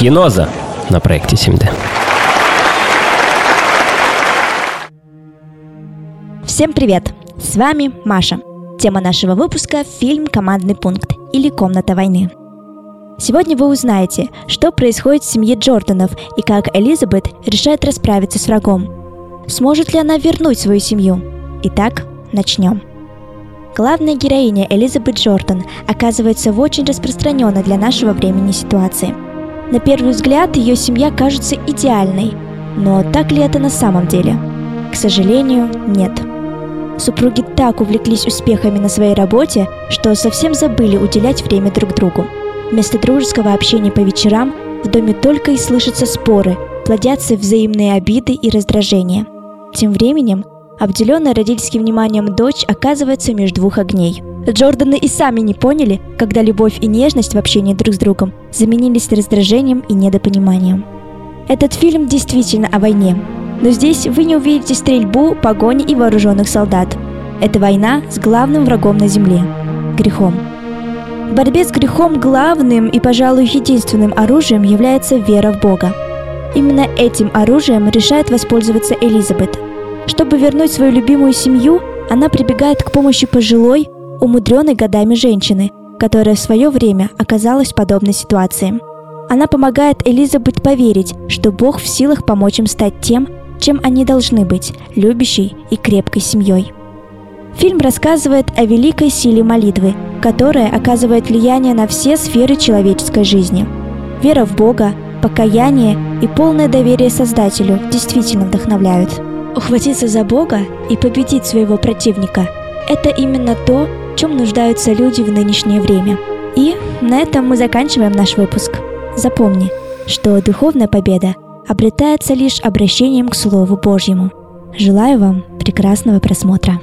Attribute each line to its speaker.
Speaker 1: Киноза на проекте 7D.
Speaker 2: Всем привет! С вами Маша. Тема нашего выпуска – фильм «Командный пункт» или «Комната войны». Сегодня вы узнаете, что происходит в семье Джорданов и как Элизабет решает расправиться с врагом. Сможет ли она вернуть свою семью? Итак, начнем. Главная героиня Элизабет Джордан оказывается в очень распространенной для нашего времени ситуации. На первый взгляд ее семья кажется идеальной, но так ли это на самом деле? К сожалению, нет. Супруги так увлеклись успехами на своей работе, что совсем забыли уделять время друг другу. Вместо дружеского общения по вечерам в доме только и слышатся споры, плодятся взаимные обиды и раздражения. Тем временем Обделенная родительским вниманием дочь оказывается между двух огней. Джорданы и сами не поняли, когда любовь и нежность в общении друг с другом заменились раздражением и недопониманием. Этот фильм действительно о войне, но здесь вы не увидите стрельбу, погони и вооруженных солдат. Это война с главным врагом на земле – грехом. В борьбе с грехом главным и, пожалуй, единственным оружием является вера в Бога. Именно этим оружием решает воспользоваться Элизабет – чтобы вернуть свою любимую семью, она прибегает к помощи пожилой, умудренной годами женщины, которая в свое время оказалась в подобной ситуации. Она помогает Элизабет поверить, что Бог в силах помочь им стать тем, чем они должны быть – любящей и крепкой семьей. Фильм рассказывает о великой силе молитвы, которая оказывает влияние на все сферы человеческой жизни. Вера в Бога, покаяние и полное доверие Создателю действительно вдохновляют – Ухватиться за Бога и победить своего противника – это именно то, чем нуждаются люди в нынешнее время. И на этом мы заканчиваем наш выпуск. Запомни, что духовная победа обретается лишь обращением к Слову Божьему. Желаю вам прекрасного просмотра.